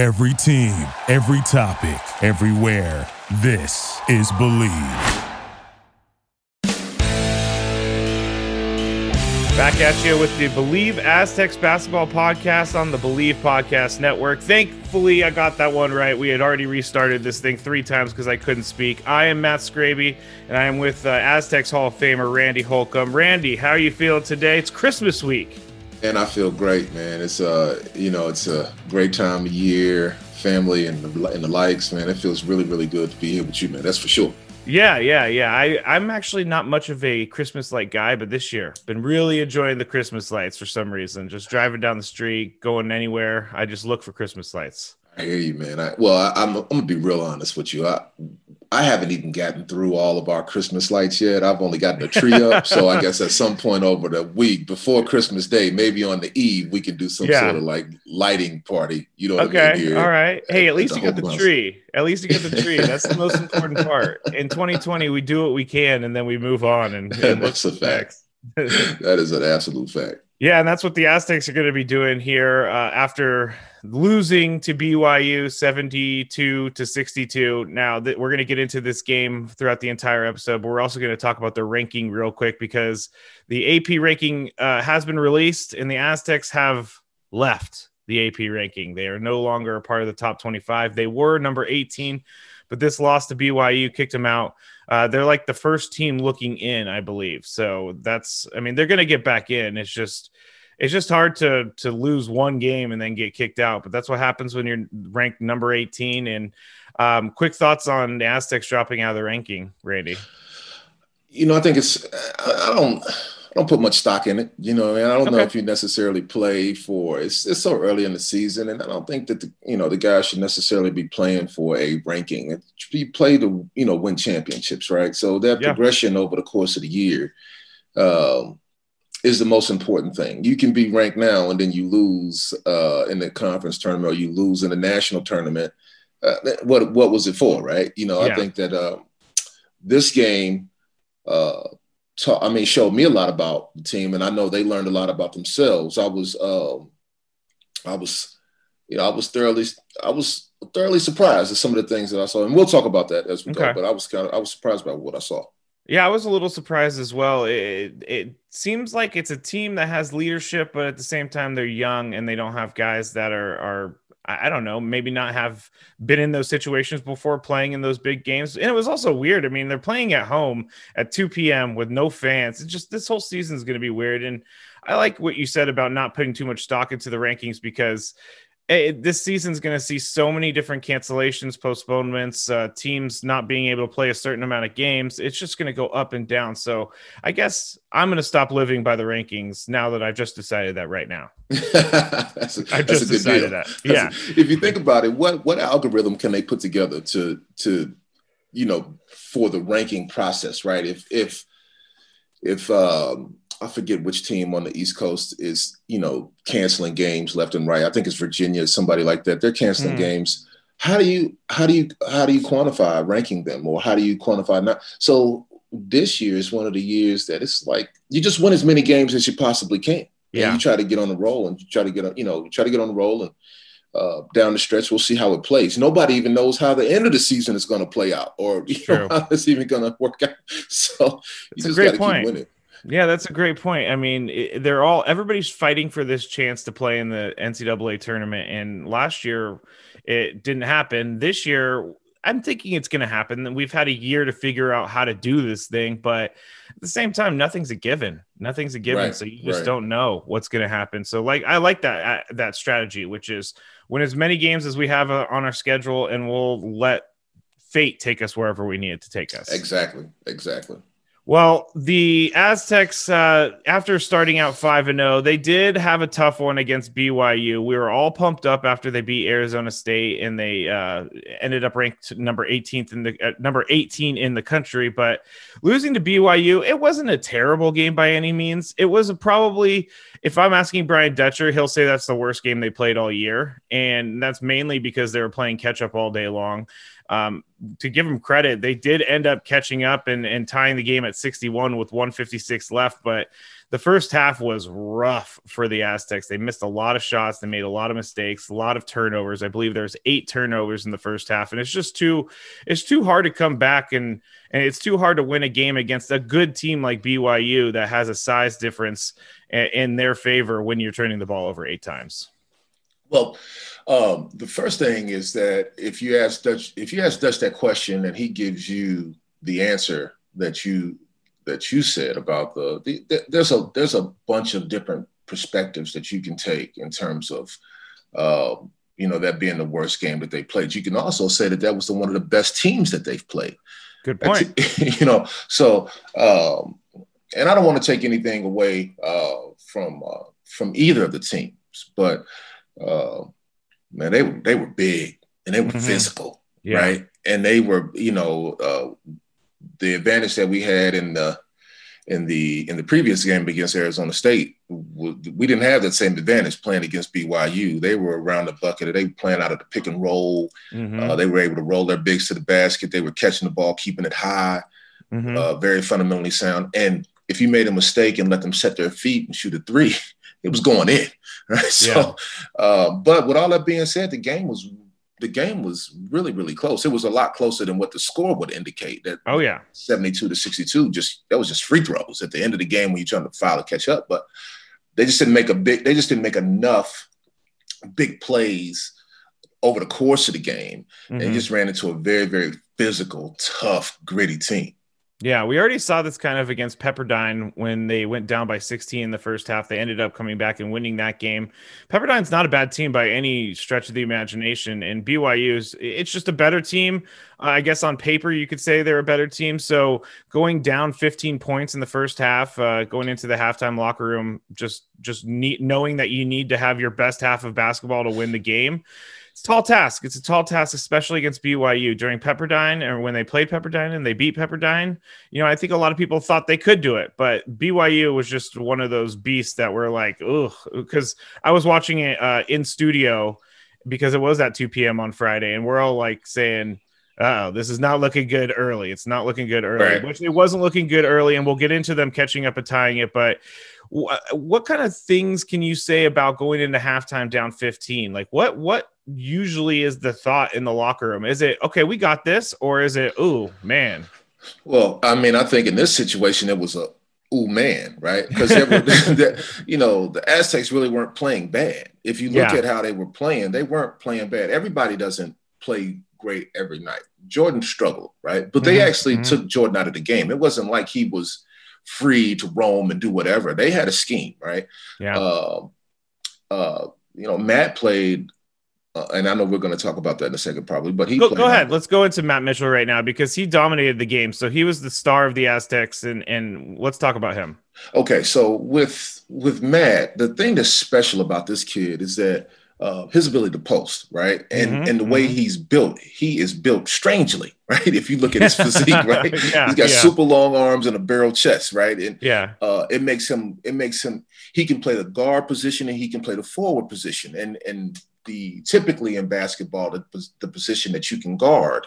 Every team, every topic, everywhere. This is Believe. Back at you with the Believe Aztecs basketball podcast on the Believe Podcast Network. Thankfully, I got that one right. We had already restarted this thing three times because I couldn't speak. I am Matt Scraby, and I am with uh, Aztecs Hall of Famer Randy Holcomb. Randy, how are you feeling today? It's Christmas week. And I feel great, man. It's uh, you know, it's a great time of year, family and the, and the likes, man. It feels really, really good to be here with you, man. That's for sure. Yeah, yeah, yeah. I I'm actually not much of a Christmas light guy, but this year been really enjoying the Christmas lights for some reason. Just driving down the street, going anywhere, I just look for Christmas lights. I hear you, man. I, well, I, I'm I'm gonna be real honest with you. I I haven't even gotten through all of our Christmas lights yet. I've only gotten the tree up. so I guess at some point over the week before Christmas Day, maybe on the eve, we can do some yeah. sort of like lighting party. You know okay. I mean? all right. Hey, at least you got the tree. At least you get the tree. That's the most important part. In 2020, we do what we can and then we move on and, and that's a fact. that is an absolute fact. Yeah, and that's what the Aztecs are going to be doing here uh, after losing to BYU 72 to 62. Now that we're going to get into this game throughout the entire episode, but we're also going to talk about the ranking real quick because the AP ranking uh, has been released and the Aztecs have left the AP ranking. They are no longer a part of the top 25. They were number 18, but this loss to BYU kicked them out. Uh, they're like the first team looking in, I believe. So that's, I mean, they're going to get back in. It's just, it's just hard to to lose one game and then get kicked out. But that's what happens when you're ranked number 18. And um, quick thoughts on the Aztecs dropping out of the ranking, Randy. You know, I think it's, I don't. I don't put much stock in it. You know, I, mean, I don't okay. know if you necessarily play for it's it's so early in the season, and I don't think that the you know the guys should necessarily be playing for a ranking. It should be play to you know win championships, right? So that yeah. progression over the course of the year um, is the most important thing. You can be ranked now, and then you lose uh, in the conference tournament, or you lose in the national tournament. Uh, what what was it for, right? You know, yeah. I think that uh, this game. Uh, taught, I mean, showed me a lot about the team, and I know they learned a lot about themselves. I was, um, I was, you know, I was thoroughly, I was thoroughly surprised at some of the things that I saw, and we'll talk about that as we okay. go. But I was kind of, I was surprised by what I saw. Yeah, I was a little surprised as well. It it seems like it's a team that has leadership, but at the same time, they're young and they don't have guys that are are I don't know, maybe not have been in those situations before playing in those big games. And it was also weird. I mean, they're playing at home at 2 p.m. with no fans. It's just this whole season is going to be weird. And I like what you said about not putting too much stock into the rankings because it, this season's going to see so many different cancellations, postponements, uh, teams not being able to play a certain amount of games. It's just going to go up and down. So I guess I'm going to stop living by the rankings now that I've just decided that right now. that's a, I just decided deal. that. That's yeah. A, if you think about it, what what algorithm can they put together to to you know for the ranking process, right? If if if um, I forget which team on the East Coast is, you know, canceling games left and right. I think it's Virginia, somebody like that. They're canceling mm. games. How do you how do you how do you quantify ranking them or how do you quantify not so this year is one of the years that it's like you just win as many games as you possibly can. Yeah. And you try to get on the roll and you try to get on, you know, try to get on the roll and uh, down the stretch, we'll see how it plays. Nobody even knows how the end of the season is going to play out, or you know, how it's even going to work out. So it's a great got to keep winning. Yeah, that's a great point. I mean, it, they're all everybody's fighting for this chance to play in the NCAA tournament, and last year it didn't happen. This year, I'm thinking it's going to happen. We've had a year to figure out how to do this thing, but at the same time, nothing's a given. Nothing's a given, right, so you just right. don't know what's going to happen. So, like, I like that uh, that strategy, which is win as many games as we have uh, on our schedule, and we'll let fate take us wherever we need it to take us. Exactly. Exactly. Well, the Aztecs, uh, after starting out 5 and 0, they did have a tough one against BYU. We were all pumped up after they beat Arizona State and they uh, ended up ranked number 18th in the uh, number 18 in the country. But losing to BYU, it wasn't a terrible game by any means. It was probably, if I'm asking Brian Dutcher, he'll say that's the worst game they played all year. And that's mainly because they were playing catch up all day long. Um, to give them credit, they did end up catching up and, and tying the game at 61 with 156 left. But the first half was rough for the Aztecs. They missed a lot of shots. They made a lot of mistakes, a lot of turnovers. I believe there's eight turnovers in the first half, and it's just too it's too hard to come back and and it's too hard to win a game against a good team like BYU that has a size difference in their favor when you're turning the ball over eight times. Well, um, the first thing is that if you ask Dutch, if you ask Dutch that question and he gives you the answer that you that you said about the, the, the there's a there's a bunch of different perspectives that you can take in terms of uh, you know that being the worst game that they played. You can also say that that was the, one of the best teams that they've played. Good point. you know, so um, and I don't want to take anything away uh, from uh, from either of the teams, but uh, man, they were they were big and they were mm-hmm. physical, yeah. right? And they were, you know, uh, the advantage that we had in the in the in the previous game against Arizona State, we didn't have that same advantage playing against BYU. They were around the bucket. They were playing out of the pick and roll. Mm-hmm. Uh, they were able to roll their bigs to the basket. They were catching the ball, keeping it high, mm-hmm. uh, very fundamentally sound. And if you made a mistake and let them set their feet and shoot a three, it was going in. Right. So, yeah. uh, but with all that being said, the game was the game was really, really close. It was a lot closer than what the score would indicate. That oh yeah, 72 to 62. Just that was just free throws at the end of the game when you're trying to foul to catch up. But they just didn't make a big, they just didn't make enough big plays over the course of the game mm-hmm. and just ran into a very, very physical, tough, gritty team. Yeah, we already saw this kind of against Pepperdine when they went down by 16 in the first half. They ended up coming back and winning that game. Pepperdine's not a bad team by any stretch of the imagination, and BYU's it's just a better team. I guess on paper you could say they're a better team. So going down 15 points in the first half, uh, going into the halftime locker room, just just knowing that you need to have your best half of basketball to win the game it's a tall task. It's a tall task, especially against BYU during Pepperdine or when they played Pepperdine and they beat Pepperdine. You know, I think a lot of people thought they could do it, but BYU was just one of those beasts that were like, ugh, because I was watching it uh, in studio because it was at 2 p.m. on Friday, and we're all like saying, oh, this is not looking good early. It's not looking good early, right. which it wasn't looking good early, and we'll get into them catching up and tying it. But what kind of things can you say about going into halftime down 15? Like what what usually is the thought in the locker room? Is it okay, we got this, or is it oh man? Well, I mean, I think in this situation it was a oh man, right? Because you know the Aztecs really weren't playing bad. If you look yeah. at how they were playing, they weren't playing bad. Everybody doesn't play great every night. Jordan struggled, right? But they mm-hmm. actually mm-hmm. took Jordan out of the game. It wasn't like he was free to roam and do whatever. They had a scheme, right? Yeah. Uh, uh, you know, Matt played, uh, and I know we're going to talk about that in a second, probably. But he go, go ahead. Let's go into Matt Mitchell right now because he dominated the game. So he was the star of the Aztecs, and and let's talk about him. Okay, so with with Matt, the thing that's special about this kid is that uh, his ability to post, right? And mm-hmm, and the way mm-hmm. he's built, he is built strangely, right? If you look at his physique, right? yeah, he's got yeah. super long arms and a barrel chest, right? And yeah, uh, it makes him it makes him he can play the guard position and he can play the forward position. And and the typically in basketball, the, the position that you can guard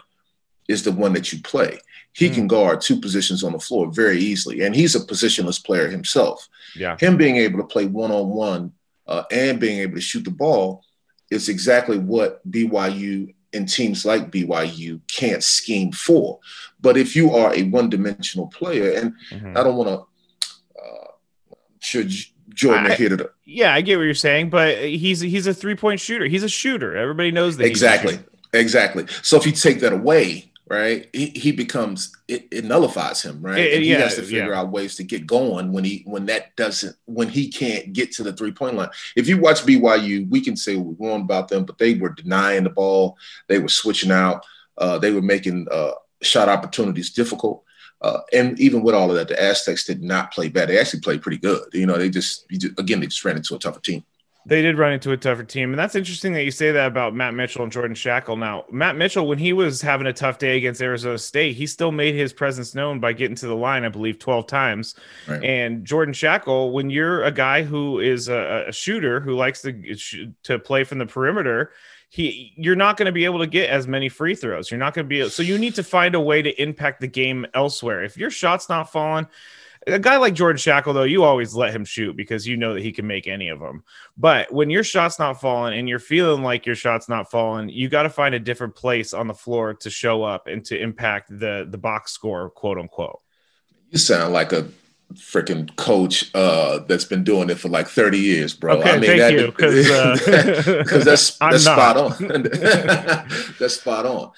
is the one that you play. He mm. can guard two positions on the floor very easily, and he's a positionless player himself. Yeah, him being able to play one on one uh, and being able to shoot the ball is exactly what BYU and teams like BYU can't scheme for. But if you are a one dimensional player, and mm-hmm. I don't want to, uh, should Jordan I, here to yeah, I get what you're saying, but he's he's a three point shooter. He's a shooter. Everybody knows that. Exactly, exactly. So if you take that away, right? He, he becomes it, it, nullifies him, right? It, he yeah, has to figure yeah. out ways to get going when he when that doesn't when he can't get to the three point line. If you watch BYU, we can say what we want about them, but they were denying the ball, they were switching out, uh, they were making uh, shot opportunities difficult. Uh, and even with all of that, the Aztecs did not play bad. They actually played pretty good. You know, they just, just again they just ran into a tougher team. They did run into a tougher team. And that's interesting that you say that about Matt Mitchell and Jordan Schakel. Now, Matt Mitchell, when he was having a tough day against Arizona State, he still made his presence known by getting to the line, I believe, 12 times. Right. And Jordan Schakel, when you're a guy who is a, a shooter who likes to, to play from the perimeter, he you're not going to be able to get as many free throws. You're not going to be so you need to find a way to impact the game elsewhere. If your shot's not falling, a guy like Jordan Schakel, though, you always let him shoot because you know that he can make any of them. But when your shot's not falling and you're feeling like your shot's not falling, you got to find a different place on the floor to show up and to impact the the box score, quote unquote. You sound like a freaking coach uh, that's been doing it for like 30 years, bro. Okay, I mean, thank that, you, because uh, that's that's spot on. that's spot on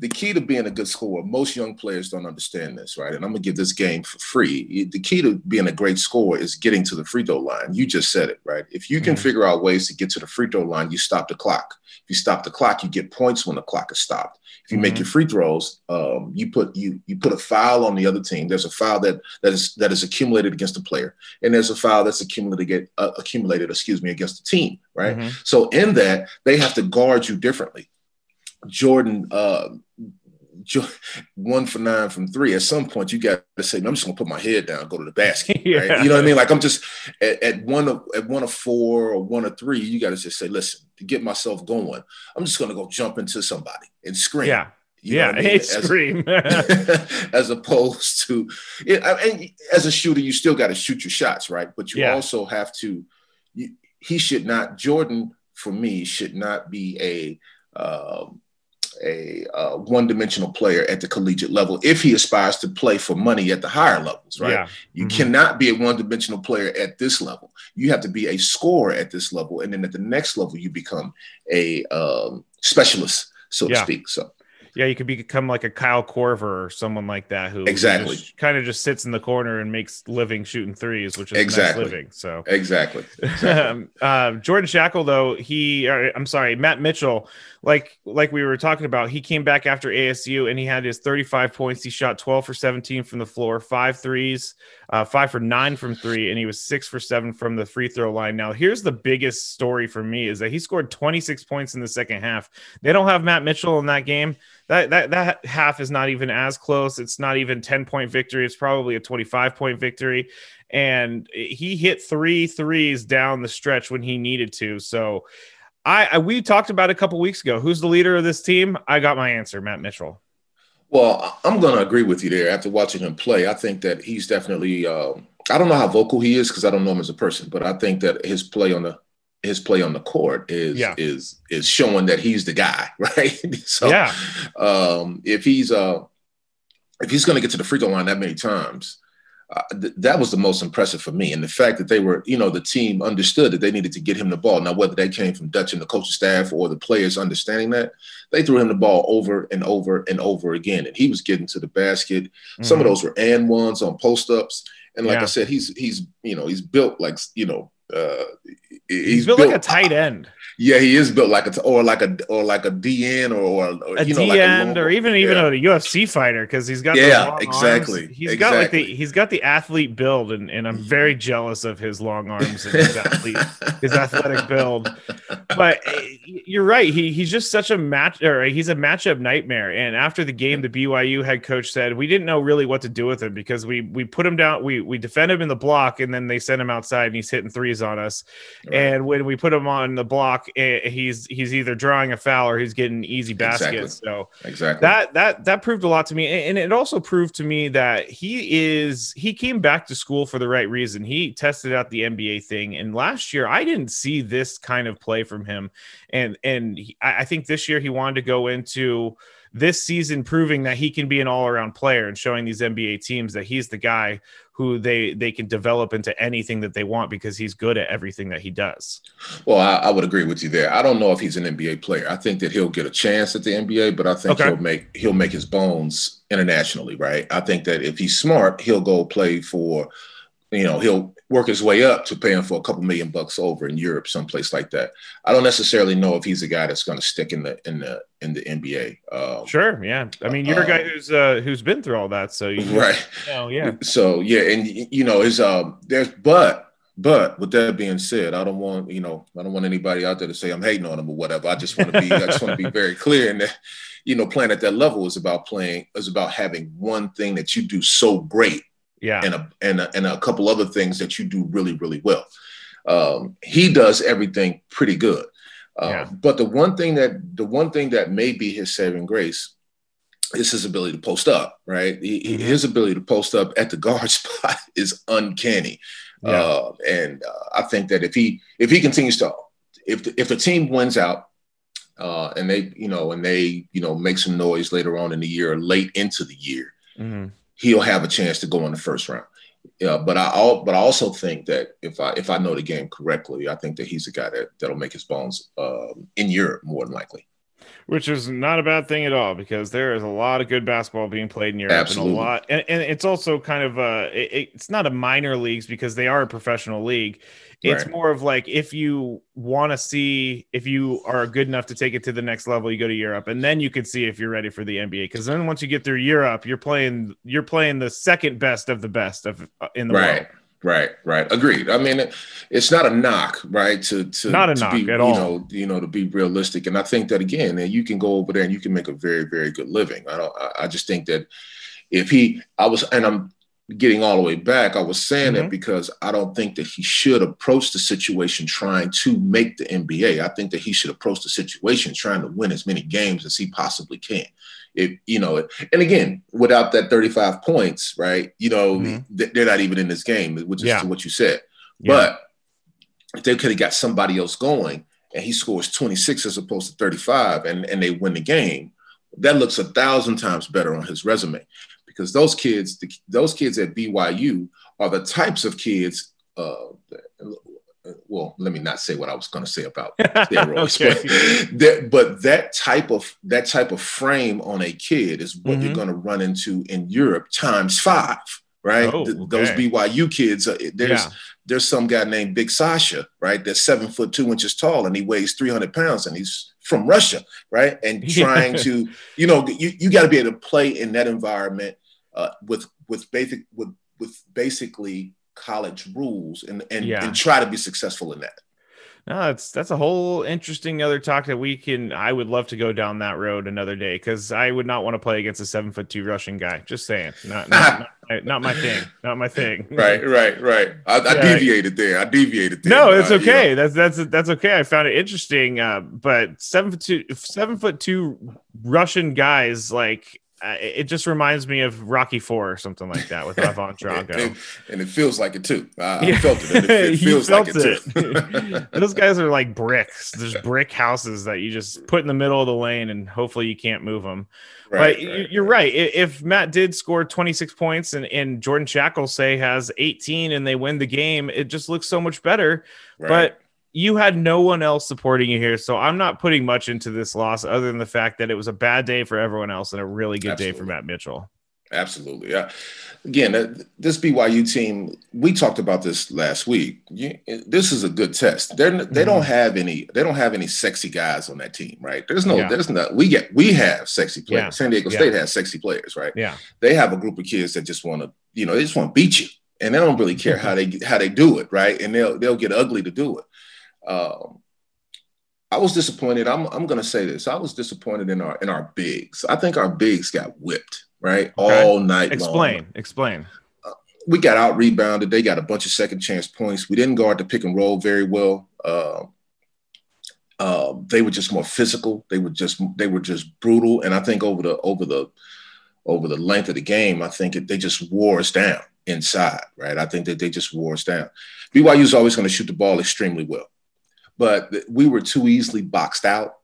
the key to being a good scorer, most young players don't understand this, right? And I'm gonna give this game for free. The key to being a great scorer is getting to the free throw line. You just said it, right? If you can mm-hmm. figure out ways to get to the free throw line, you stop the clock. If you stop the clock, you get points when the clock is stopped. If you mm-hmm. make your free throws, um, you put you you put a foul on the other team. There's a foul that that is that is accumulated against the player, and there's a foul that's accumulated get, uh, accumulated, excuse me, against the team, right? Mm-hmm. So in that, they have to guard you differently. Jordan uh, one for nine from three. At some point, you got to say, "I'm just gonna put my head down, go to the basket." yeah. right? You know what I mean? Like I'm just at, at, one of at one of four or one of three. You got to just say, "Listen, to get myself going, I'm just gonna go jump into somebody and scream." Yeah. You yeah, I mean? as, scream. as opposed to, as a shooter, you still got to shoot your shots, right? But you yeah. also have to. You, he should not. Jordan, for me, should not be a um, a uh, one-dimensional player at the collegiate level if he aspires to play for money at the higher levels right yeah. you mm-hmm. cannot be a one-dimensional player at this level you have to be a scorer at this level and then at the next level you become a um, specialist so yeah. to speak so yeah, you could become like a Kyle Korver or someone like that who exactly kind of just sits in the corner and makes living shooting threes, which is exactly nice living. So exactly. exactly. Um, uh, Jordan Schakel, though he, uh, I'm sorry, Matt Mitchell, like like we were talking about, he came back after ASU and he had his 35 points. He shot 12 for 17 from the floor, five threes, uh, five for nine from three, and he was six for seven from the free throw line. Now, here's the biggest story for me is that he scored 26 points in the second half. They don't have Matt Mitchell in that game that that that half is not even as close. It's not even 10 point victory. It's probably a 25 point victory. And he hit three threes down the stretch when he needed to. So I, I we talked about a couple weeks ago. Who's the leader of this team? I got my answer, Matt Mitchell. Well, I'm going to agree with you there. After watching him play, I think that he's definitely. Uh, I don't know how vocal he is because I don't know him as a person, but I think that his play on the his play on the court is yeah. is is showing that he's the guy, right? so yeah. um, if he's uh if he's going to get to the free throw line that many times, uh, th- that was the most impressive for me. And the fact that they were, you know, the team understood that they needed to get him the ball. Now, whether they came from Dutch and the coaching staff or the players understanding that, they threw him the ball over and over and over again. And he was getting to the basket. Mm-hmm. Some of mm-hmm. those were and ones on post ups. And like yeah. I said, he's he's you know he's built like you know uh, he's, he's built, built, like a tight end. Yeah, he is built like a or like a or like a DN or, or, or a you know, like a or even even a UFC fighter because he's got yeah exactly. Arms. He's exactly. got like the he's got the athlete build and, and I'm very jealous of his long arms and his athlete his athletic build. But eh, you're right. He he's just such a match or he's a matchup nightmare. And after the game, the BYU head coach said we didn't know really what to do with him because we we put him down we we defend him in the block and then they send him outside and he's hitting threes on us. Right. And when we put him on the block Eh, he's he's either drawing a foul or he's getting easy baskets. Exactly. So exactly that that that proved a lot to me, and it also proved to me that he is he came back to school for the right reason. He tested out the NBA thing, and last year I didn't see this kind of play from him, and and he, I think this year he wanted to go into this season proving that he can be an all-around player and showing these NBA teams that he's the guy who they they can develop into anything that they want because he's good at everything that he does. Well, I, I, would agree with you there. I don't know if he's an NBA player. I think that he'll get a chance at the NBA, but I think okay. he'll make he'll make his bones internationally, right? I think that if he's smart, he'll go play for you know, he'll work his way up to paying for a couple million bucks over in Europe, someplace like that. I don't necessarily know if he's a guy that's going to stick in the in the in the NBA. Um, sure, yeah. I mean, you're uh, a guy um, who's uh, who's been through all that, so you right. Oh, yeah. So yeah, and you know, his um, there's but but with that being said, I don't want you know, I don't want anybody out there to say I'm hating on him or whatever. I just want to be I just want to be very clear and that you know, playing at that level is about playing is about having one thing that you do so great yeah, and a, and a, and a couple other things that you do really really well. Um, he does everything pretty good. Uh, yeah. But the one thing that the one thing that may be his saving grace is his ability to post up. Right, he, mm-hmm. his ability to post up at the guard spot is uncanny. Yeah. Uh, and uh, I think that if he if he continues to if the, if the team wins out uh, and they you know and they you know make some noise later on in the year, late into the year, mm-hmm. He'll have a chance to go in the first round. Yeah, but I all, but I also think that if I if I know the game correctly, I think that he's a guy that that'll make his bones um, in Europe more than likely which is not a bad thing at all because there is a lot of good basketball being played in Europe Absolutely. and a lot and, and it's also kind of a it, it's not a minor leagues because they are a professional league it's right. more of like if you want to see if you are good enough to take it to the next level you go to Europe and then you can see if you're ready for the NBA because then once you get through Europe you're playing you're playing the second best of the best of uh, in the right. world Right, right. Agreed. I mean, it's not a knock, right? To to not a to knock be, at you all. Know, you know, to be realistic, and I think that again, you can go over there and you can make a very, very good living. I don't. I just think that if he, I was, and I'm getting all the way back. I was saying mm-hmm. that because I don't think that he should approach the situation trying to make the NBA. I think that he should approach the situation trying to win as many games as he possibly can it you know and again without that 35 points right you know mm-hmm. they're not even in this game which is yeah. what you said yeah. but if they could have got somebody else going and he scores 26 as opposed to 35 and, and they win the game that looks a thousand times better on his resume because those kids the, those kids at byu are the types of kids uh, well, let me not say what I was going to say about steroids, okay. but, that, but that type of that type of frame on a kid is what mm-hmm. you're going to run into in Europe times five, right? Oh, okay. Those BYU kids, uh, there's yeah. there's some guy named Big Sasha, right? That's seven foot two inches tall and he weighs 300 pounds and he's from Russia, right? And trying to, you know, you, you got to be able to play in that environment uh, with with basic with with basically college rules and and, yeah. and try to be successful in that. No, that's that's a whole interesting other talk that we can. I would love to go down that road another day because I would not want to play against a seven foot two Russian guy. Just saying, not not, not, not my thing, not my thing. right, right, right. I, I yeah. deviated there. I deviated there. No, it's okay. Uh, that's that's that's okay. I found it interesting. Uh, but seven foot two, seven foot two Russian guys like uh, it just reminds me of Rocky Four or something like that with Ivan Drago, and, and, it feels like it too. I, yeah. I felt it. it, it feels like it, it. too. Those guys are like bricks. There's brick houses that you just put in the middle of the lane, and hopefully you can't move them. Right, but right, you're right. right. If Matt did score 26 points and, and Jordan Schakel say has 18 and they win the game, it just looks so much better. But you had no one else supporting you here. So I'm not putting much into this loss other than the fact that it was a bad day for everyone else and a really good Absolutely. day for Matt Mitchell. Absolutely. Yeah. Again, this BYU team, we talked about this last week. This is a good test. They're, they mm-hmm. don't have any. They don't have any sexy guys on that team, right? There's no. Yeah. There's not. We get. We have sexy players. Yeah. San Diego State yeah. has sexy players, right? Yeah. They have a group of kids that just want to. You know, they just want to beat you, and they don't really care how they how they do it, right? And they'll they'll get ugly to do it. Um, I was disappointed. I'm, I'm going to say this. I was disappointed in our in our bigs. I think our bigs got whipped right okay. all night. Explain. Long. Explain. Uh, we got out rebounded. They got a bunch of second chance points. We didn't guard the pick and roll very well. Uh, uh, they were just more physical. They were just they were just brutal. And I think over the over the over the length of the game, I think it, they just wore us down inside. Right. I think that they just wore us down. BYU is always going to shoot the ball extremely well but we were too easily boxed out.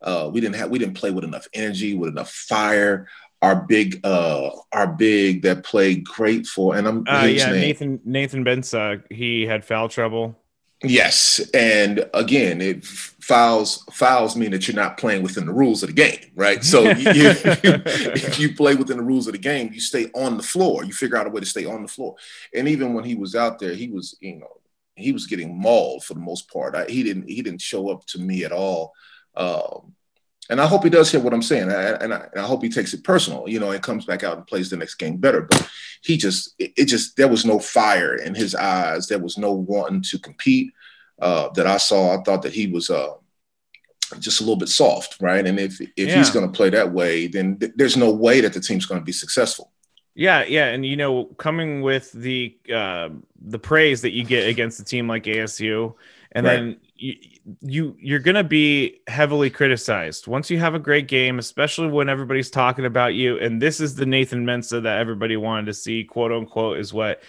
Uh, we didn't have we didn't play with enough energy, with enough fire. Our big, uh, our big that played great for, and I'm uh, yeah, name. Nathan Nathan Mensah. He had foul trouble. Yes, and again, it fouls fouls mean that you're not playing within the rules of the game, right? So you, if you play within the rules of the game, you stay on the floor. You figure out a way to stay on the floor. And even when he was out there, he was, you know, he was getting mauled for the most part. I, he didn't he didn't show up to me at all. Um, and I hope he does hear what I'm saying, I, and, I, and I hope he takes it personal, you know, and comes back out and plays the next game better. But he just, it, it just, there was no fire in his eyes. There was no wanting to compete uh, that I saw. I thought that he was uh, just a little bit soft, right? And if if yeah. he's going to play that way, then th- there's no way that the team's going to be successful. Yeah, yeah, and you know, coming with the uh, the praise that you get against a team like ASU, and right. then you you're going to be heavily criticized once you have a great game especially when everybody's talking about you and this is the Nathan Mensah that everybody wanted to see quote unquote is what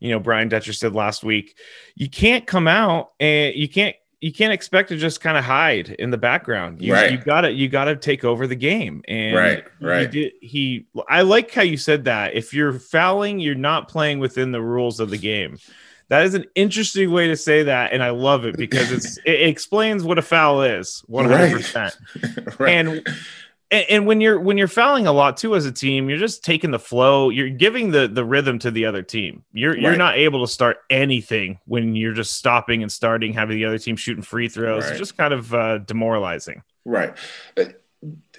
you know Brian Dutcher said last week you can't come out and you can't you can't expect to just kind of hide in the background. You, right. you gotta you gotta take over the game. And right, right. He, did, he I like how you said that. If you're fouling, you're not playing within the rules of the game. That is an interesting way to say that, and I love it because it's it explains what a foul is 100. percent And and, and, when you're when you're fouling a lot too as a team, you're just taking the flow. You're giving the the rhythm to the other team. You're right. you're not able to start anything when you're just stopping and starting, having the other team shooting free throws. Right. It's just kind of uh, demoralizing. Right. Uh,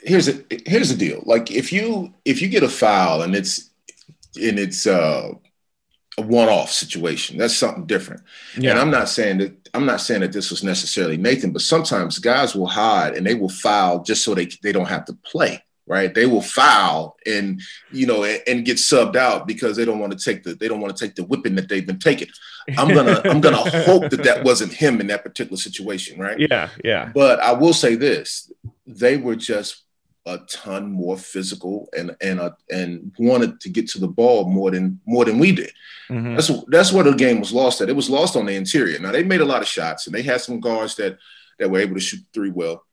here's a here's the deal. Like if you if you get a foul and it's and it's uh a one-off situation. That's something different. Yeah. And I'm not saying that I'm not saying that this was necessarily Nathan, but sometimes guys will hide and they will foul just so they they don't have to play. Right, they will foul and you know and, and get subbed out because they don't want to take the they don't want to take the whipping that they've been taking. I'm gonna I'm gonna hope that that wasn't him in that particular situation, right? Yeah, yeah. But I will say this: they were just a ton more physical and and uh, and wanted to get to the ball more than more than we did. Mm-hmm. That's that's where the game was lost at. It was lost on the interior. Now they made a lot of shots and they had some guards that that were able to shoot three well,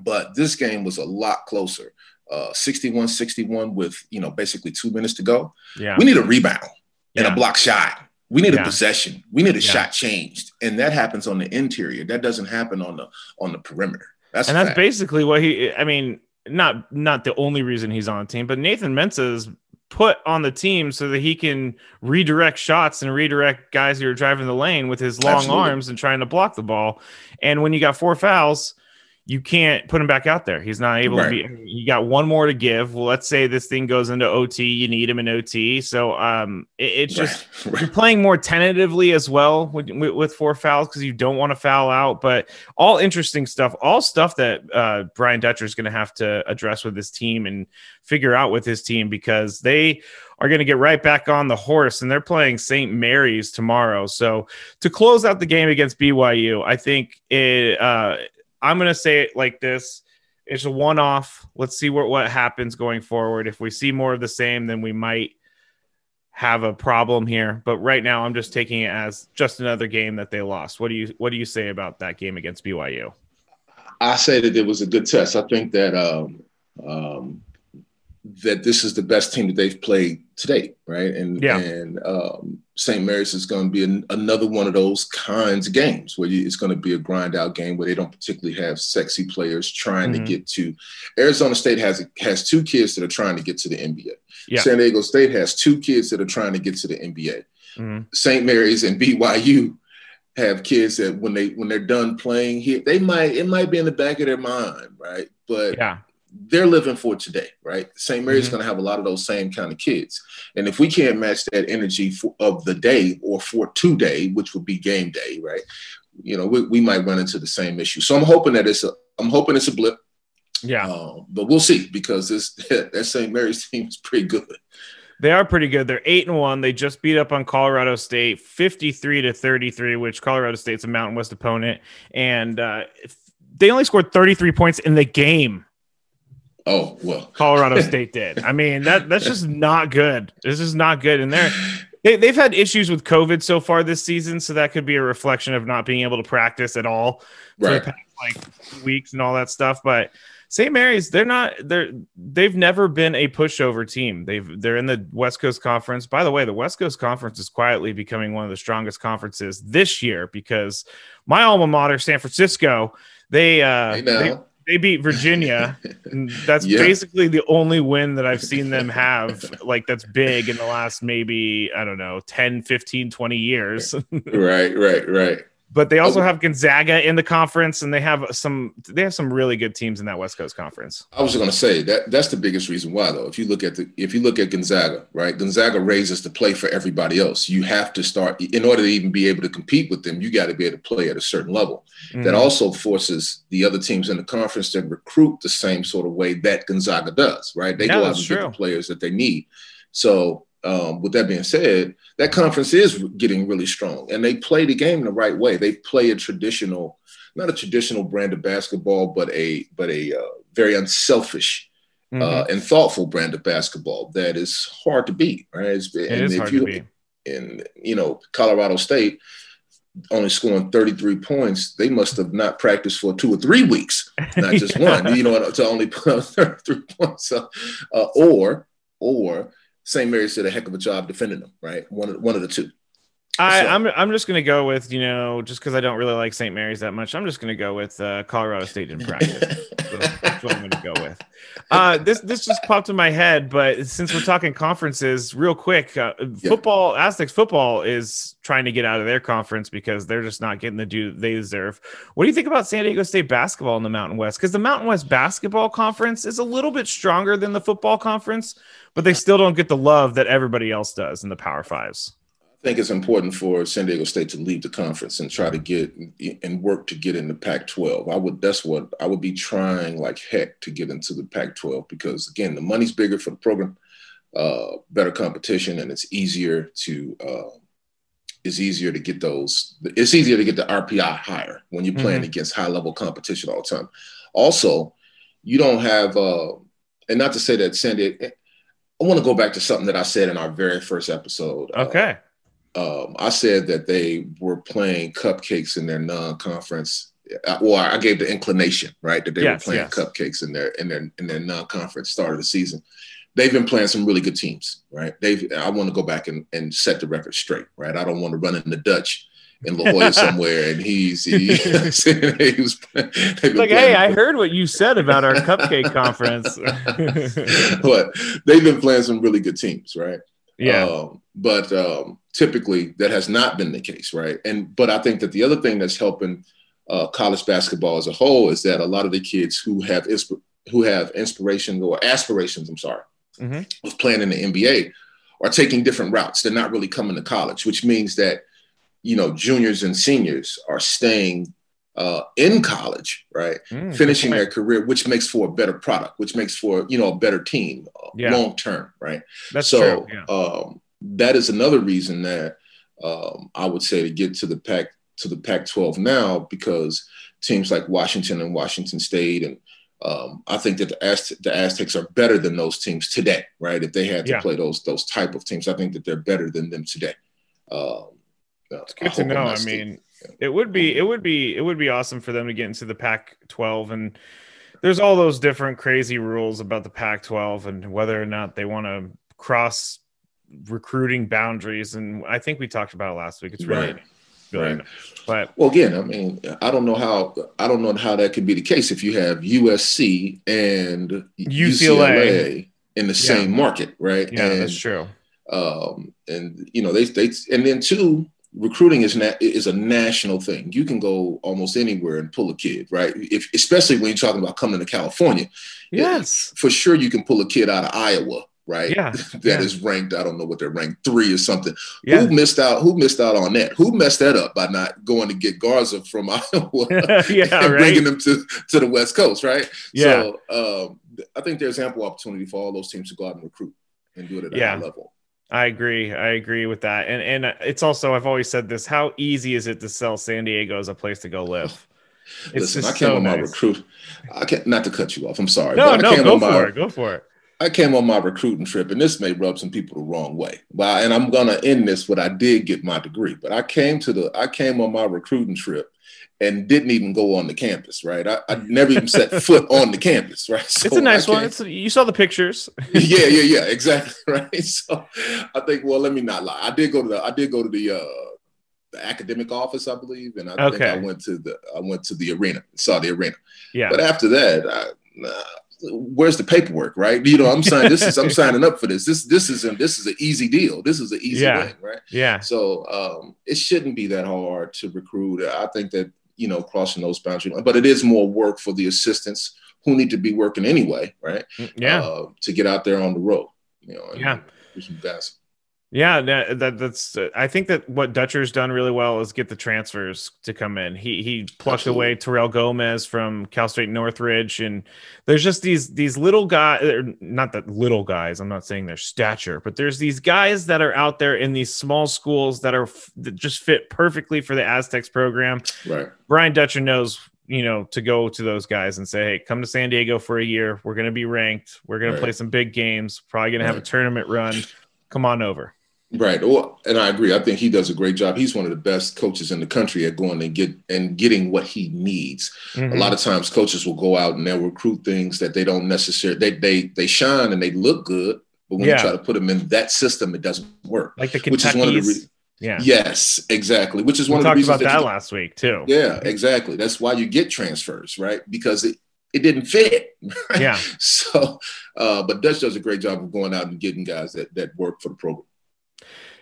but this game was a lot closer. Uh, 61-61 with you know basically two minutes to go. Yeah, we need a rebound yeah. and a block shot. We need yeah. a possession. We need a shot changed, and that happens on the interior. That doesn't happen on the on the perimeter. That's and that's basically what he. I mean, not not the only reason he's on the team, but Nathan Mensah is put on the team so that he can redirect shots and redirect guys who are driving the lane with his long Absolutely. arms and trying to block the ball. And when you got four fouls, you can't put him back out there. He's not able right. to be. You got one more to give. Well, let's say this thing goes into OT. You need him in OT. So um, it, it's just right. You're playing more tentatively as well with, with, with four fouls because you don't want to foul out. But all interesting stuff, all stuff that uh, Brian Dutcher is going to have to address with his team and figure out with his team because they are going to get right back on the horse and they're playing St. Mary's tomorrow. So to close out the game against BYU, I think it. Uh, I'm going to say it like this. It's a one off. Let's see what, what happens going forward. If we see more of the same, then we might have a problem here. But right now, I'm just taking it as just another game that they lost. What do you What do you say about that game against BYU? I say that it was a good test. I think that um, um, that this is the best team that they've played today, right? And yeah. and um, St. Mary's is going to be an, another one of those kinds of games where you, it's going to be a grind out game where they don't particularly have sexy players trying mm-hmm. to get to. Arizona State has has two kids that are trying to get to the NBA. Yeah. San Diego State has two kids that are trying to get to the NBA. Mm-hmm. St. Mary's and BYU have kids that when they when they're done playing here, they might it might be in the back of their mind, right? But yeah they're living for today, right? St. Mary's mm-hmm. going to have a lot of those same kind of kids. And if we can't match that energy for, of the day or for today, which would be game day, right? You know, we, we might run into the same issue. So I'm hoping that it's a, I'm hoping it's a blip. Yeah. Um, but we'll see because this, that St. Mary's team is pretty good. They are pretty good. They're eight and one. They just beat up on Colorado State, fifty-three to thirty-three, which Colorado State's a Mountain West opponent, and uh, they only scored thirty-three points in the game. Oh well, Colorado State did. I mean that that's just not good. This is not good, and they're they, they've had issues with COVID so far this season, so that could be a reflection of not being able to practice at all for right. past like weeks and all that stuff. But St. Mary's, they're not they're they've never been a pushover team. They've they're in the West Coast Conference. By the way, the West Coast Conference is quietly becoming one of the strongest conferences this year because my alma mater, San Francisco, they uh they, they beat Virginia. that's yeah. basically the only win that I've seen them have like that's big in the last maybe, I don't know, 10, 15, 20 years. right, right, right but they also have Gonzaga in the conference, and they have some they have some really good teams in that West Coast conference. I was going to say that that's the biggest reason why, though. If you look at the if you look at Gonzaga, right, Gonzaga raises the play for everybody else. You have to start in order to even be able to compete with them. You got to be able to play at a certain level. Mm-hmm. That also forces the other teams in the conference to recruit the same sort of way that Gonzaga does, right? They yeah, go out and true. get the players that they need. So um, with that being said, that conference is getting really strong, and they play the game the right way. They play a traditional not a traditional brand of basketball, but a but a uh, very unselfish mm-hmm. uh, and thoughtful brand of basketball that is hard to beat. Right? It's, it and is hard you, to beat. And you know, Colorado State only scoring 33 points, they must have not practiced for two or three weeks, not just yeah. one, you know, to only put up 33 points. Uh, or, or St. Mary's did a heck of a job defending them, right? One of, one of the two. I, am I'm, I'm just gonna go with you know just because I don't really like St. Mary's that much. I'm just gonna go with uh, Colorado State in practice. That's what I'm gonna go with. Uh, this this just popped in my head, but since we're talking conferences, real quick, uh, football Aztecs football is trying to get out of their conference because they're just not getting the due they deserve. What do you think about San Diego State basketball in the Mountain West? Because the Mountain West basketball conference is a little bit stronger than the football conference, but they still don't get the love that everybody else does in the Power Fives. I think it's important for San Diego State to leave the conference and try to get and work to get into Pac-12. I would that's what I would be trying like heck to get into the Pac-12 because again the money's bigger for the program, uh, better competition, and it's easier to uh, it's easier to get those. It's easier to get the RPI higher when you're playing mm-hmm. against high level competition all the time. Also, you don't have uh, and not to say that San Diego. I want to go back to something that I said in our very first episode. Uh, okay. Uh, um, I said that they were playing cupcakes in their non-conference. Uh, well, I gave the inclination, right, that they yes, were playing yes. cupcakes in their in their in their non-conference start of the season. They've been playing some really good teams, right? They've. I want to go back and, and set the record straight, right? I don't want to run in the Dutch in La Jolla somewhere, and he's he, he was like, "Hey, I heard what you said about our cupcake conference." but they've been playing some really good teams, right? Yeah. Um, but um, typically that has not been the case, right? And but I think that the other thing that's helping uh, college basketball as a whole is that a lot of the kids who have insp- who have inspiration or aspirations, I'm sorry, mm-hmm. of playing in the NBA are taking different routes. They're not really coming to college, which means that you know juniors and seniors are staying uh, in college, right? Mm, Finishing their career, which makes for a better product, which makes for you know a better team uh, yeah. long term, right? That's so, true. Yeah. Um, that is another reason that um, I would say to get to the Pac to the Pac-12 now because teams like Washington and Washington State and um, I think that the, Azte- the Aztecs are better than those teams today, right? If they had to yeah. play those those type of teams, I think that they're better than them today. Um, it's good I to know. I mean, it would be it would be it would be awesome for them to get into the Pac-12 and there's all those different crazy rules about the Pac-12 and whether or not they want to cross recruiting boundaries and I think we talked about it last week. It's really right. Right. But well, again, I mean, I don't know how I don't know how that could be the case if you have USC and UCLA, UCLA in the yeah. same market, right? Yeah, and, that's true. Um, and you know, they they and then two, recruiting is na- is a national thing. You can go almost anywhere and pull a kid, right? If especially when you're talking about coming to California. Yes, for sure you can pull a kid out of Iowa, right? Yeah, that yeah. is ranked. I don't know what they're ranked three or something. Yeah. Who missed out? Who missed out on that? Who messed that up by not going to get Garza from Iowa yeah, and right? bringing them to to the West Coast, right? Yeah. So um, I think there's ample opportunity for all those teams to go out and recruit and do it at a yeah. high level. I agree. I agree with that. And and it's also I've always said this: how easy is it to sell San Diego as a place to go live? It's Listen, I came so on nice. my recruit. I can't not to cut you off. I'm sorry. No, no, go for my, it. Go for it. I came on my recruiting trip, and this may rub some people the wrong way. Well, and I'm gonna end this with I did get my degree, but I came to the I came on my recruiting trip and didn't even go on the campus, right? I, I never even set foot on the campus, right? So it's a nice one. It's a, you saw the pictures. yeah, yeah, yeah, exactly, right. So I think, well, let me not lie. I did go to the I did go to the uh the academic office, I believe, and I okay. think I went to the I went to the arena, saw the arena. Yeah. But after that, I, uh, where's the paperwork, right? You know, I'm signing this is I'm signing up for this. This this is a, this is an easy deal. This is an easy yeah. win, right? Yeah. So um, it shouldn't be that hard to recruit. I think that you know, crossing those boundaries. But it is more work for the assistants who need to be working anyway, right? Mm, yeah. Uh, to get out there on the road, you know, yeah. do some best. Yeah, that, that's. I think that what Dutcher's done really well is get the transfers to come in. He he plucked Absolutely. away Terrell Gomez from Cal State Northridge, and there's just these these little guys. Er, not that little guys. I'm not saying their stature, but there's these guys that are out there in these small schools that are that just fit perfectly for the Aztecs program. Right. Brian Dutcher knows you know, to go to those guys and say, hey, come to San Diego for a year. We're going to be ranked. We're going right. to play some big games. Probably going to have a tournament run. Come on over. Right. Well, and I agree. I think he does a great job. He's one of the best coaches in the country at going and get and getting what he needs. Mm-hmm. A lot of times coaches will go out and they'll recruit things that they don't necessarily they they they shine and they look good, but when yeah. you try to put them in that system, it doesn't work. Like the Kentucky's. Which is one of the re- yeah. Yes, exactly. Which is we one of the reasons We talked about that, that last week too. Yeah, exactly. That's why you get transfers, right? Because it it didn't fit. Right? Yeah. So, uh, but Dutch does a great job of going out and getting guys that that work for the program.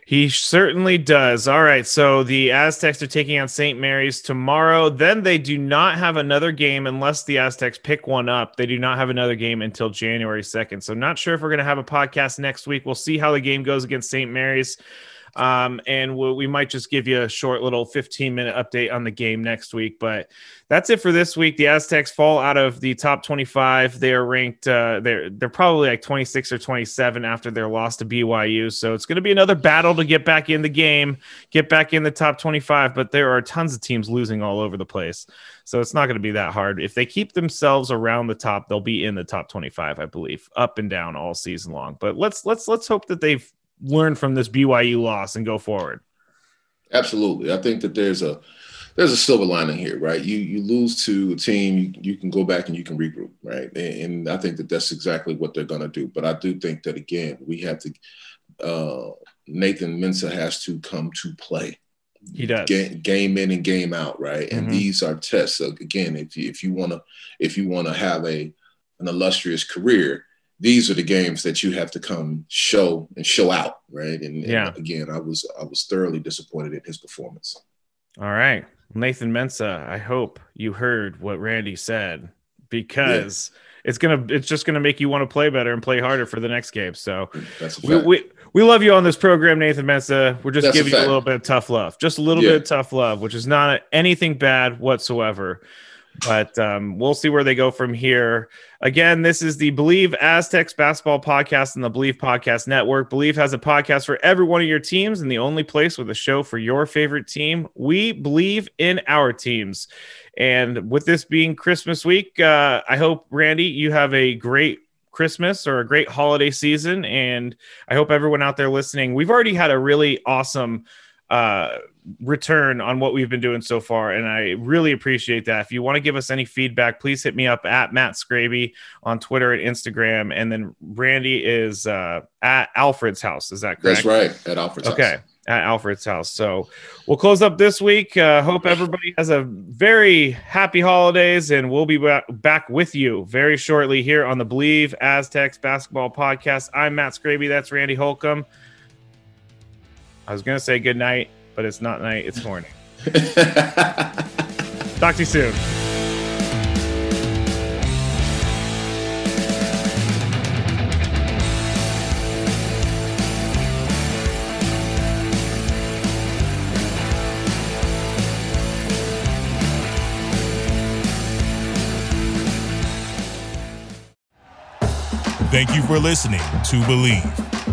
He certainly does. All right. So the Aztecs are taking on St. Mary's tomorrow. Then they do not have another game unless the Aztecs pick one up. They do not have another game until January 2nd. So, not sure if we're going to have a podcast next week. We'll see how the game goes against St. Mary's. Um, and we'll, we might just give you a short little 15 minute update on the game next week. But that's it for this week. The Aztecs fall out of the top 25. They are ranked, uh, they're, they're probably like 26 or 27 after their loss to BYU. So it's going to be another battle to get back in the game, get back in the top 25. But there are tons of teams losing all over the place. So it's not going to be that hard. If they keep themselves around the top, they'll be in the top 25, I believe, up and down all season long. But let's let's let's hope that they've learn from this BYU loss and go forward. Absolutely. I think that there's a there's a silver lining here, right? You you lose to a team, you, you can go back and you can regroup, right? And, and I think that that's exactly what they're going to do. But I do think that again, we have to. Uh, Nathan Mensah has to come to play. He does game, game in and game out, right? And mm-hmm. these are tests. So again, if you if you want to if you want to have a an illustrious career, these are the games that you have to come show and show out, right? And, yeah. And again, I was I was thoroughly disappointed in his performance. All right, Nathan Mensah. I hope you heard what Randy said because yeah. it's gonna it's just gonna make you want to play better and play harder for the next game. So we, we, we love you on this program, Nathan Mensah. We're just That's giving you a little bit of tough love, just a little yeah. bit of tough love, which is not anything bad whatsoever but um, we'll see where they go from here. Again, this is the Bleav Aztecs basketball podcast and the Bleav Podcast Network. Bleav has a podcast for every one of your teams and the only place with a show for your favorite team. We believe in our teams. And with this being Christmas week, uh, I hope, Randy, you have a great Christmas or a great holiday season. And I hope everyone out there listening, we've already had a really awesome uh, return on what we've been doing so far. And I really appreciate that. If you want to give us any feedback, please hit me up at Matt Scraby on Twitter and Instagram. And then Randy is uh, at Alfred's house. Is that correct? That's right. At Alfred's house. okay. House. At Alfred's house. So we'll close up this week. Uh, hope everybody has a very happy holidays, and we'll be back with you very shortly here on the Bleav Aztecs Basketball Podcast. I'm Matt Scraby. That's Randy Holcomb. I was going to say good night but it's not night, it's morning. Talk to you soon. Thank you for listening to Bleav.